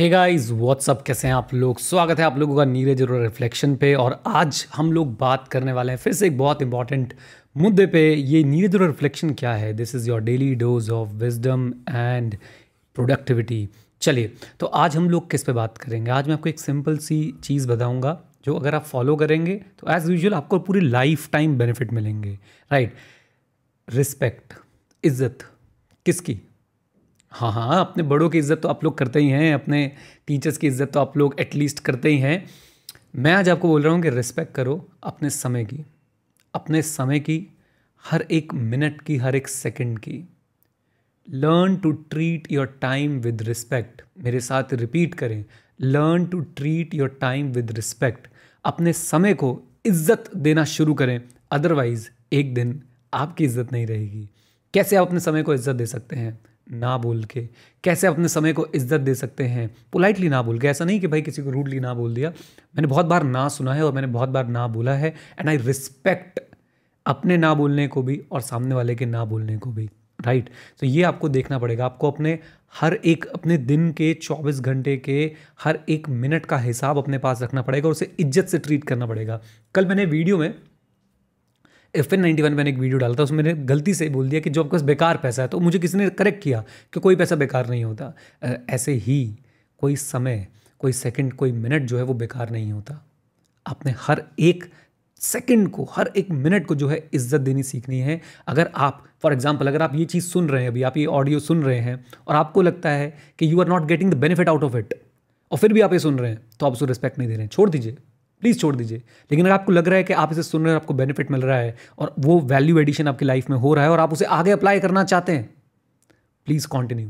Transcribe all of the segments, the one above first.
Hey guys what's up कैसे हैं आप लोग? स्वागत है आप लोगों का नीरज और रिफ्लेक्शन पे। और आज हम लोग बात करने वाले हैं फिर से एक बहुत इंपॉर्टेंट मुद्दे पे। ये नीरज और रिफ्लेक्शन क्या है? This is your daily dose of wisdom and productivity चलिए तो आज हम लोग किस पे बात करेंगे? आज मैं आपको एक सिंपल सी चीज़ बताऊँगा, जो अगर आप फॉलो करेंगे तो एज़ यूजल आपको पूरी लाइफ टाइम बेनिफिट मिलेंगे राइट रिस्पेक्ट इज़्ज़त, किसकी? हाँ हाँ अपने बड़ों की इज़्ज़त तो आप लोग करते ही हैं, अपने टीचर्स की इज़्ज़त तो आप लोग एटलीस्ट करते ही हैं। मैं आज आपको बोल रहा हूँ कि रिस्पेक्ट करो अपने समय की, अपने समय की, हर एक मिनट की, हर एक सेकंड की। Learn to treat your time with respect मेरे साथ रिपीट करें। Learn to treat your time with respect अपने समय को इज़्ज़त देना शुरू करें। अदरवाइज़ एक दिन आपकी इज़्ज़त नहीं रहेगी। कैसे आप अपने समय को इज़्ज़त दे सकते हैं? ना बोल के। कैसे अपने समय को इज़्ज़त दे सकते हैं? पोलाइटली ना बोल के। ऐसा नहीं कि भाई किसी को रूडली ना बोल दिया। मैंने बहुत बार ना सुना है और मैंने बहुत बार ना बोला है। एंड आई रिस्पेक्ट अपने ना बोलने को भी और सामने वाले के ना बोलने को भी। Right right? तो so, ये आपको देखना पड़ेगा। आपको अपने हर एक अपने दिन के 24 घंटे के हर एक मिनट का हिसाब अपने पास रखना पड़ेगा और उसे इज़्ज़त से ट्रीट करना पड़ेगा। कल मैंने वीडियो में एफ़ एन नाइन्टी वन मैंने एक वीडियो डाला था, उसमें मैंने गलती से बोल दिया कि जो आपके पास बेकार पैसा है तो मुझे किसी ने करेक्ट किया कि कोई पैसा बेकार नहीं होता। ऐसे ही कोई समय, कोई सेकंड कोई मिनट जो है वो बेकार नहीं होता। आपने हर एक सेकंड को, हर एक मिनट को जो है इज़्ज़त देनी सीखनी है। अगर आप फॉर एग्ज़ाम्पल अगर आप ये चीज़ सुन रहे हैं, अभी आप ये ऑडियो सुन रहे हैं, और आपको लगता है कि you are not getting the benefit out of it और फिर भी आप ये सुन रहे हैं तो आप उसको रिस्पेक्ट नहीं दे रहे हैं। छोड़ दीजिए। प्लीज़ छोड़ दीजिए। लेकिन अगर आपको लग रहा है कि आप इसे सुन रहे हैं, आपको बेनिफिट मिल रहा है और वो वैल्यू एडिशन आपकी लाइफ में हो रहा है और आप उसे आगे अप्लाई करना चाहते हैं प्लीज़ कॉन्टिन्यू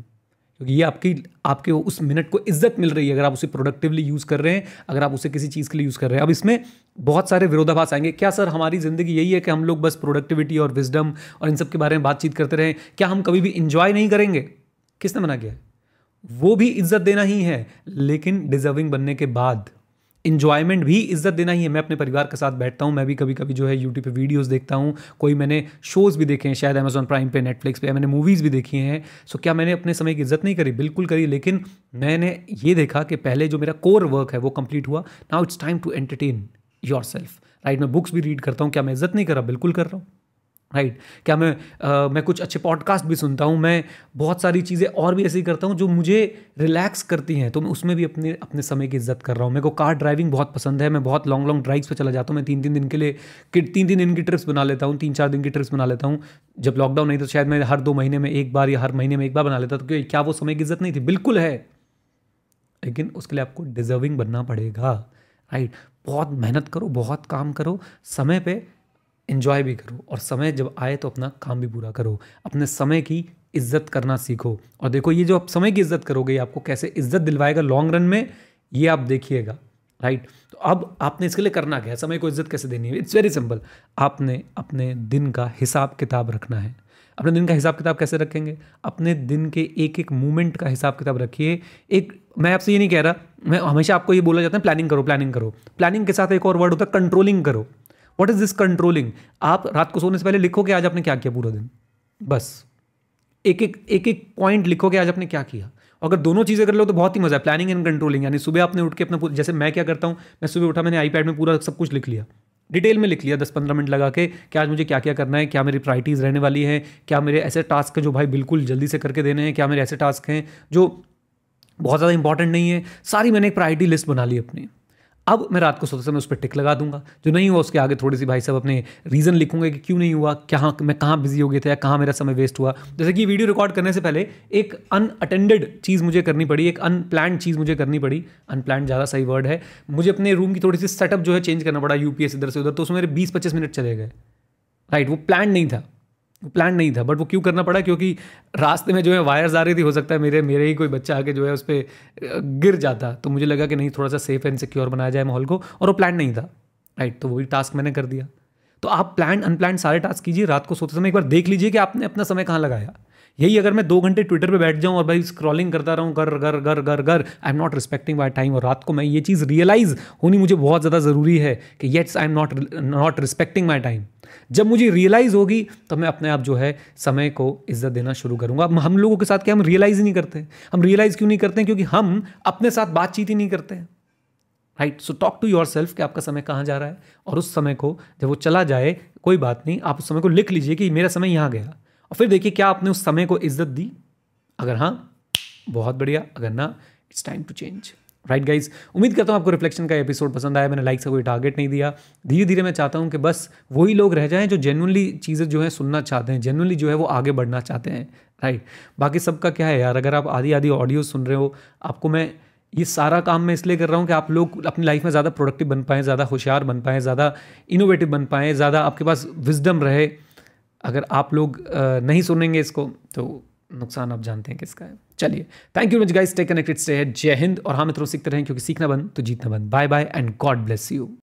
क्योंकि ये आपकी, आपके उस मिनट को इज़्ज़त मिल रही है अगर आप उसे प्रोडक्टिवली यूज़ कर रहे हैं, अगर आप उसे किसी चीज़ के लिए यूज़ कर रहे हैं। अब इसमें बहुत सारे विरोधाभास आएँगे। क्या सर, हमारी ज़िंदगी यही है कि हम लोग बस प्रोडक्टिविटी और विजडम और इन सब के बारे में बातचीत करते रहें? क्या हम कभी भी इंजॉय नहीं करेंगे? किसने मना किया? वो भी इज़्ज़त देना ही है, लेकिन डिजर्विंग बनने के बाद। इन्जॉयमेंट भी इज़्ज़त देना ही है। मैं अपने परिवार के साथ बैठता हूँ, मैं भी कभी कभी जो है यूट्यूब पे वीडियोस देखता हूँ। कोई मैंने शोज़ भी देखे हैं, शायद अमेजोन प्राइम पे नेटफ्लिक्स पे मैंने मूवीज़ भी देखी हैं सो क्या मैंने अपने समय की इज़्ज़त नहीं करी? बिल्कुल करी, लेकिन मैंने ये देखा कि पहले जो मेरा कोर वर्क है वो कंप्लीट हुआ। Now it's time to entertain yourself right मैं बुक्स भी रीड करता हूँ, क्या मैं इज़्ज़त नहीं कर रहा? बिल्कुल कर रहा हूँ। Right right. क्या मैं आ, मैं कुछ अच्छे पॉडकास्ट भी सुनता हूँ मैं बहुत सारी चीज़ें और भी ऐसी करता हूँ जो मुझे रिलैक्स करती हैं तो मैं उसमें भी अपने अपने समय की इज़्ज़त कर रहा हूँ। मेरे को कार ड्राइविंग बहुत पसंद है मैं बहुत लॉन्ग लॉन्ग ड्राइव्स पे चला जाता हूँ मैं तीन तीन दिन के लिए तीन तीन दिन की ट्रिप्स बना लेता हूँ तीन चार दिन की ट्रिप्स बना लेता हूँ। जब लॉकडाउन नहीं तो शायद मैं हर दो महीने में एक बार या हर महीने में एक बार बना लेता तो क्या वो समय की इज़्ज़त नहीं थी? बिल्कुल है। लेकिन उसके लिए आपको डिजर्विंग बनना पड़ेगा। राइट बहुत मेहनत करो बहुत काम करो समय पे इन्जॉय भी करो और समय जब आए तो अपना काम भी पूरा करो। अपने समय की इज़्ज़त करना सीखो। और देखो, ये जो आप समय की इज़्ज़त करोगे आपको कैसे इज़्ज़त दिलवाएगा लॉन्ग रन में, ये आप देखिएगा राइट तो अब आपने इसके लिए करना क्या है? समय को इज़्ज़त कैसे देनी है? इट्स वेरी सिंपल आपने अपने दिन का हिसाब किताब रखना है। अपने दिन का हिसाब किताब कैसे रखेंगे? अपने दिन के एक एक मूवमेंट का हिसाब किताब रखिए। एक, मैं आपसे ये नहीं कह रहा, मैं हमेशा आपको ये बोला जाता है प्लानिंग करो प्लानिंग करो। प्लानिंग के साथ एक और वर्ड होता है कंट्रोलिंग करो। वॉट इज़ दिस कंट्रोलिंग आप रात को सोने से पहले लिखो कि आज आपने क्या किया पूरा दिन? बस। एक एक एक एक पॉइंट लिखो कि आज आपने क्या किया? अगर दोनों चीज़ें कर लो तो बहुत ही मज़ा है। प्लानिंग एंड कंट्रोलिंग यानी सुबह आपने उठ के अपना जैसे मैं क्या करता हूँ, मैं सुबह उठा, मैंने आईपैड में पूरा सब कुछ लिख लिया। डिटेल में लिख लिया दस पंद्रह मिनट लगा के, कि आज मुझे क्या क्या करना है, क्या मेरी प्रायरिटीज़ रहने वाली हैं, क्या मेरे ऐसे टास्क हैं जो भाई बिल्कुल जल्दी से करके देने हैं, क्या मेरे ऐसे टास्क हैं जो बहुत ज़्यादा इंपॉर्टेंट नहीं है। सारी मैंने एक प्रायरिटी लिस्ट बना ली अपनी। अब मैं रात को सोते समय उस पर टिक लगा दूँगा। जो नहीं हुआ, उसके आगे थोड़ी सी भाई साहब अपने रीज़न लिखूँगे कि क्यों नहीं हुआ, क्या, मैं कहाँ बिज़ी हो गया था या कहाँ मेरा समय वेस्ट हुआ। जैसे कि वीडियो रिकॉर्ड करने से पहले एक अनअटेंडेड चीज़ मुझे करनी पड़ी, एक अनप्लान चीज़ मुझे करनी पड़ी। अनप्लान ज़्यादा सही वर्ड है। मुझे अपने रूम की थोड़ी सी सेटअप जो है चेंज करना पड़ा यूपीएस इधर से उधर तो उसमें मेरे बीस पच्चीस मिनट चले गए। राइट वो प्लान नहीं था। प्लान नहीं था बट वो क्यों करना पड़ा? क्योंकि रास्ते में जो है वायर्स आ रही थी, हो सकता है मेरे मेरे ही कोई बच्चा आके जो है उस पर गिर जाता। तो मुझे लगा कि नहीं, थोड़ा सा सेफ़ एंड सिक्योर बनाया जाए माहौल को, और वो प्लान नहीं था। राइट तो वही टास्क मैंने कर दिया। तो आप प्लान अनप्लान सारे टास्क कीजिए, रात को सोते समय एक बार देख लीजिए कि आपने अपना समय कहाँ लगाया। यही अगर मैं दो घंटे ट्विटर पे बैठ जाऊँ और भाई स्क्रॉलिंग करता रहूँ कर कर कर कर कर I'm not respecting my time और रात को मैं ये चीज़ रियलाइज़ होनी मुझे बहुत ज़्यादा ज़रूरी है कि येट्स I'm not not respecting my time जब मुझे रियलाइज़ होगी तो मैं अपने आप जो है समय को इज़्ज़त देना शुरू करूँगा। हम लोगों के साथ क्या हम रियलाइज़ ही नहीं करते? हम रियलाइज़ क्यों नहीं करते? क्योंकि हम अपने साथ बातचीत ही नहीं करते। Right so talk to yourself कि आपका समय कहाँ जा रहा है? और उस समय को जब वो चला जाए, कोई बात नहीं, आप उस समय को लिख लीजिए कि मेरा समय यहाँ गया। और फिर देखिए क्या आपने उस समय को इज़्ज़त दी? अगर हाँ बहुत बढ़िया। अगर ना it's time to change right guys उम्मीद करता हूँ आपको रिफ्लेक्शन का एपिसोड पसंद आया। मैंने लाइक से कोई टारगेट नहीं दिया। धीरे धीरे मैं चाहता हूँ कि बस वही लोग रह जाएँ जो जेनुअनली चीज़ें जो है सुनना चाहते हैं जेनुअनली जो है वो आगे बढ़ना चाहते हैं। राइट बाकी सबका क्या है यार? अगर आप आधी आधी ऑडियो सुन रहे हो, आपको मैं ये सारा काम मैं इसलिए कर रहा हूँ कि आप लोग अपनी लाइफ में ज़्यादा प्रोडक्टिव बन पाएँ, ज़्यादा होशियार बन पाएँ, ज़्यादा इनोवेटिव बन पाएँ, ज़्यादा आपके पास विजडम रहे। अगर आप लोग नहीं सुनेंगे इसको तो नुकसान आप जानते हैं किसका है। चलिए thank you much guys stay connected stay जय हिंद, और हम मित्रों, सीखते रहें, क्योंकि सीखना बंद तो जीतना बंद। Bye bye and God bless you